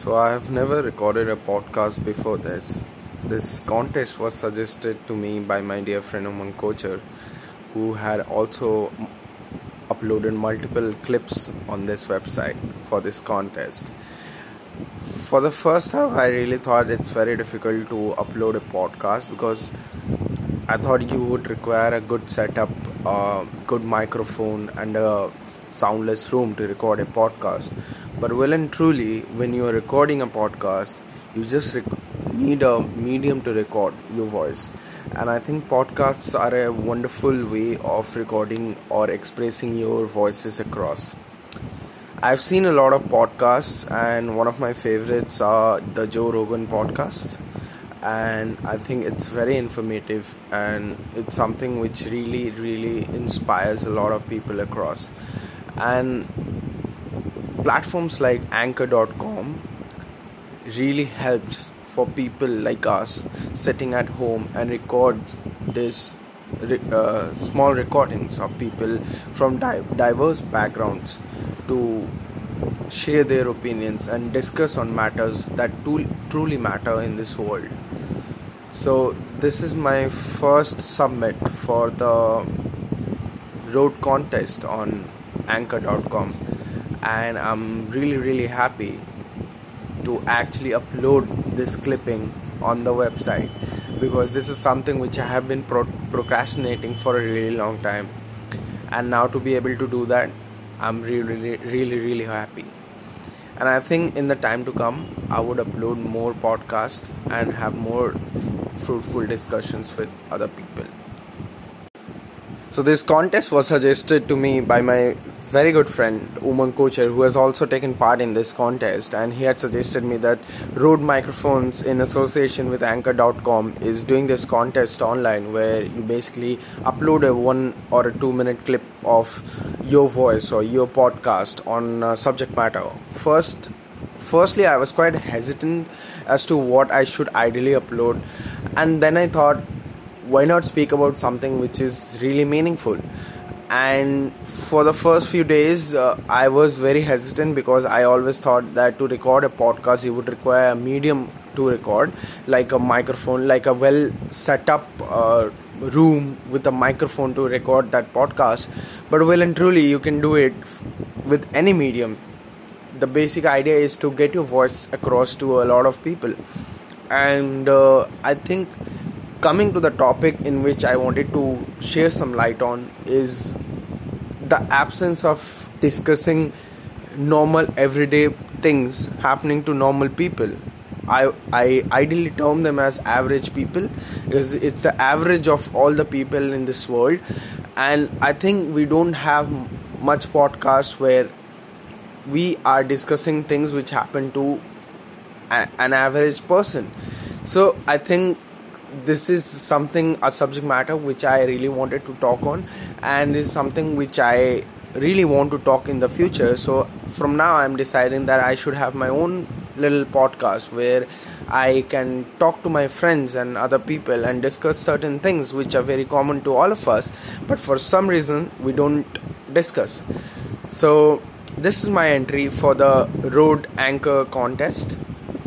So, I have never recorded a podcast before this. This contest was suggested to me by my dear friend Umang Kocher, who had also uploaded multiple clips on this website for this contest. For the first time, I really thought it's very difficult to upload a podcast because I thought you would require a good setup, a good microphone, and a soundless room to record a podcast. But well and truly, when you are recording a podcast, you just rec- need a medium to record your voice. And I think podcasts are a wonderful way of recording or expressing your voices across. I've seen a lot of podcasts, and one of my favorites are the Joe Rogan podcast and I think it's very informative and it's something which really, really inspires a lot of people across. And platforms like Anchor.com really helps for people like us sitting at home and records this uh, small recordings of people from di- diverse backgrounds to share their opinions and discuss on matters that truly matter in this world. So, this is my first submit for the Rode contest on anchor.com, and I'm really, really happy to actually upload this clipping on the website. Because this is something which I have been pro- procrastinating for a really long time, and now to be able to do that, I'm really, really, really, really happy. And i think in the time to come i would upload more podcasts and have more fruitful discussions with other people so this contest was suggested to me by my very good friend Umang Kocher, who has also taken part in this contest, and he had suggested me that Rode Microphones, in association with Anchor.com, is doing this contest online where you basically upload a one or a two minute clip of your voice or your podcast on a subject matter. First, firstly, I was quite hesitant as to what I should ideally upload, and then I thought, why not speak about something which is really meaningful? and for the first few days uh, i was very hesitant because i always thought that to record a podcast you would require a medium to record like a microphone like a well set up uh, room with a microphone to record that podcast. But well and truly you can do it with any medium. The basic idea is to get your voice across to a lot of people. And uh, i think coming to the topic in which I wanted to share some light on is the absence of discussing normal everyday things happening to normal people. I, I ideally term them as average people. Because it's the average of all the people in this world. And I think we don't have much podcasts where we are discussing things which happen to an average person. So I think this is something a subject matter which I really wanted to talk on, and is something which I really want to talk in the future. So from now, I'm deciding that I should have my own little podcast where I can talk to my friends and other people and discuss certain things which are very common to all of us, but for some reason we don't discuss. So this is my entry for the Rode Anchor contest,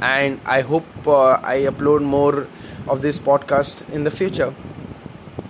and I hope uh, I upload more of this podcast in the future.